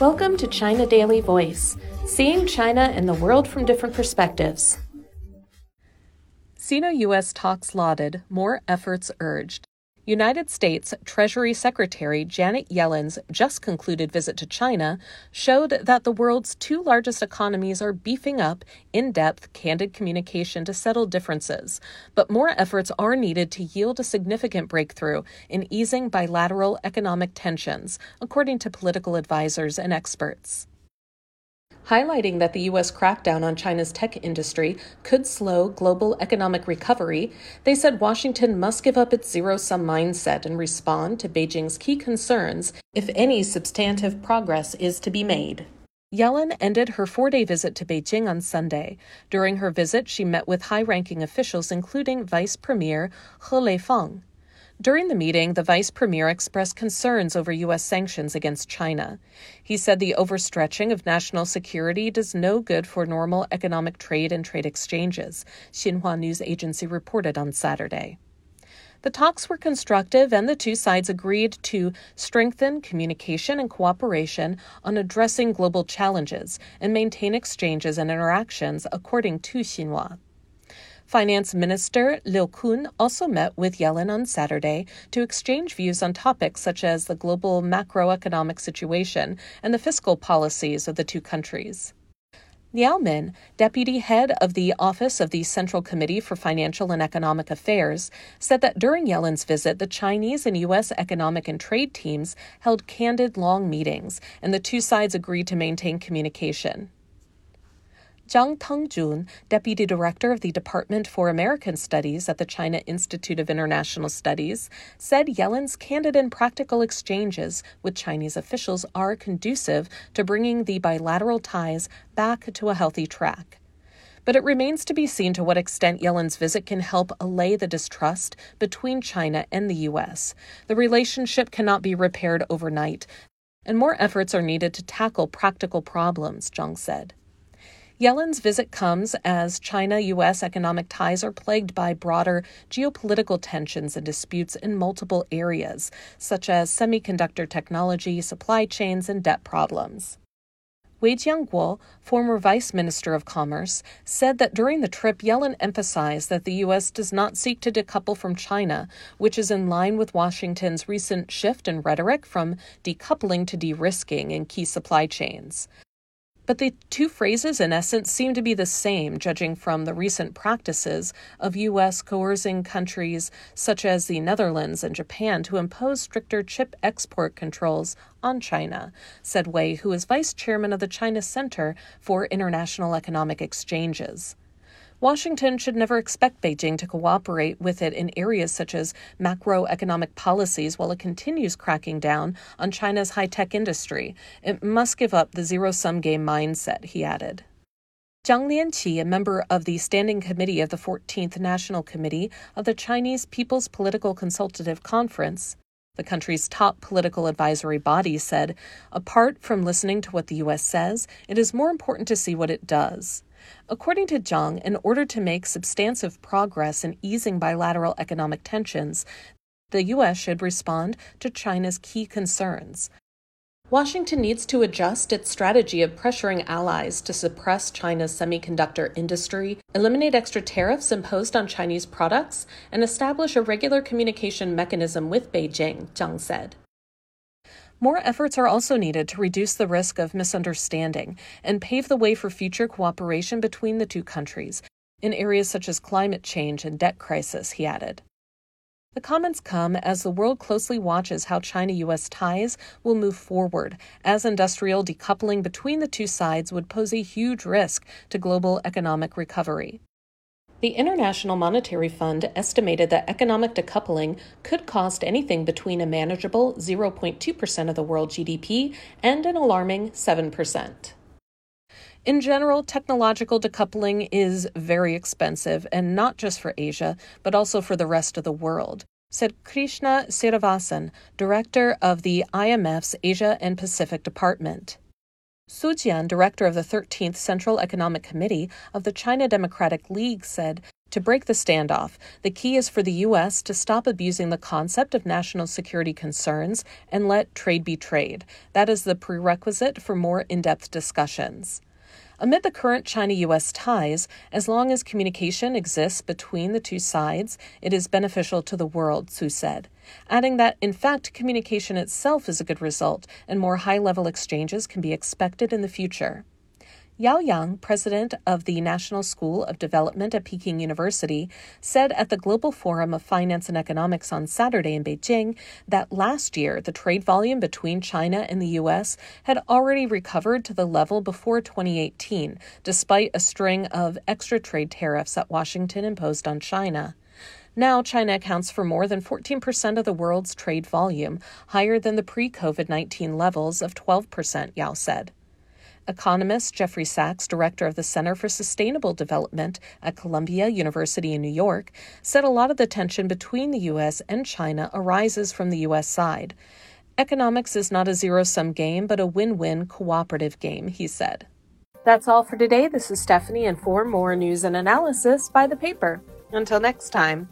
Welcome to China Daily Voice, seeing China and the world from different perspectives. Sino US talks lauded, more efforts urged. United States Treasury Secretary Janet Yellen's just concluded visit to China showed that the world's two largest economies are beefing up in depth, candid communication to settle differences. But more efforts are needed to yield a significant breakthrough in easing bilateral economic tensions, according to political advisors and experts highlighting that the U.S. crackdown on China's tech industry could slow global economic recovery, they said Washington must give up its zero sum mindset and respond to Beijing's key concerns if any substantive progress is to be made. Yellen ended her four day visit to Beijing on Sunday. During her visit, she met with high ranking officials, including Vice Premier He Lifeng. During the meeting, the vice premier expressed concerns over U.S. sanctions against China. He said the overstretching of national security does no good for normal economic trade and trade exchanges, Xinhua News Agency reported on Saturday. The talks were constructive, and the two sides agreed to strengthen communication and cooperation on addressing global challenges and maintain exchanges and interactions, according to Xinhua. Finance Minister Liu Kun also met with Yellen on Saturday to exchange views on topics such as the global macroeconomic situation and the fiscal policies of the two countries. Liao Min, deputy head of the Office of the Central Committee for Financial and Economic Affairs, said that during Yellen's visit, the Chinese and U.S. economic and trade teams held candid long meetings, and the two sides agreed to maintain communication. Zhang Tengjun, Deputy Director of the Department for American Studies at the China Institute of International Studies, said Yellen's candid and practical exchanges with Chinese officials are conducive to bringing the bilateral ties back to a healthy track. But it remains to be seen to what extent Yellen's visit can help allay the distrust between China and the U.S. The relationship cannot be repaired overnight, and more efforts are needed to tackle practical problems, Zhang said. Yellen's visit comes as China U.S. economic ties are plagued by broader geopolitical tensions and disputes in multiple areas, such as semiconductor technology, supply chains, and debt problems. Wei Jianguo, former vice minister of commerce, said that during the trip, Yellen emphasized that the U.S. does not seek to decouple from China, which is in line with Washington's recent shift in rhetoric from decoupling to de risking in key supply chains. But the two phrases, in essence, seem to be the same, judging from the recent practices of U.S. coercing countries such as the Netherlands and Japan to impose stricter chip export controls on China, said Wei, who is vice chairman of the China Center for International Economic Exchanges. Washington should never expect Beijing to cooperate with it in areas such as macroeconomic policies while it continues cracking down on China's high tech industry. It must give up the zero sum game mindset, he added. Zhang Lianqi, a member of the Standing Committee of the 14th National Committee of the Chinese People's Political Consultative Conference, the country's top political advisory body, said apart from listening to what the U.S. says, it is more important to see what it does. According to Zhang, in order to make substantive progress in easing bilateral economic tensions, the U.S. should respond to China's key concerns. Washington needs to adjust its strategy of pressuring allies to suppress China's semiconductor industry, eliminate extra tariffs imposed on Chinese products, and establish a regular communication mechanism with Beijing, Zhang said. More efforts are also needed to reduce the risk of misunderstanding and pave the way for future cooperation between the two countries in areas such as climate change and debt crisis, he added. The comments come as the world closely watches how China US ties will move forward, as industrial decoupling between the two sides would pose a huge risk to global economic recovery. The International Monetary Fund estimated that economic decoupling could cost anything between a manageable 0.2% of the world GDP and an alarming 7%. In general, technological decoupling is very expensive, and not just for Asia, but also for the rest of the world, said Krishna Srinivasan, director of the IMF's Asia and Pacific Department. Su Jian, director of the 13th Central Economic Committee of the China Democratic League, said To break the standoff, the key is for the U.S. to stop abusing the concept of national security concerns and let trade be trade. That is the prerequisite for more in depth discussions. Amid the current China US ties, as long as communication exists between the two sides, it is beneficial to the world, Su said, adding that, in fact, communication itself is a good result and more high level exchanges can be expected in the future. Yao Yang, president of the National School of Development at Peking University, said at the Global Forum of Finance and Economics on Saturday in Beijing that last year the trade volume between China and the U.S. had already recovered to the level before 2018, despite a string of extra trade tariffs that Washington imposed on China. Now, China accounts for more than 14% of the world's trade volume, higher than the pre COVID 19 levels of 12%, Yao said. Economist Jeffrey Sachs, director of the Center for Sustainable Development at Columbia University in New York, said a lot of the tension between the U.S. and China arises from the U.S. side. Economics is not a zero sum game, but a win win cooperative game, he said. That's all for today. This is Stephanie, and for more news and analysis, buy the paper. Until next time.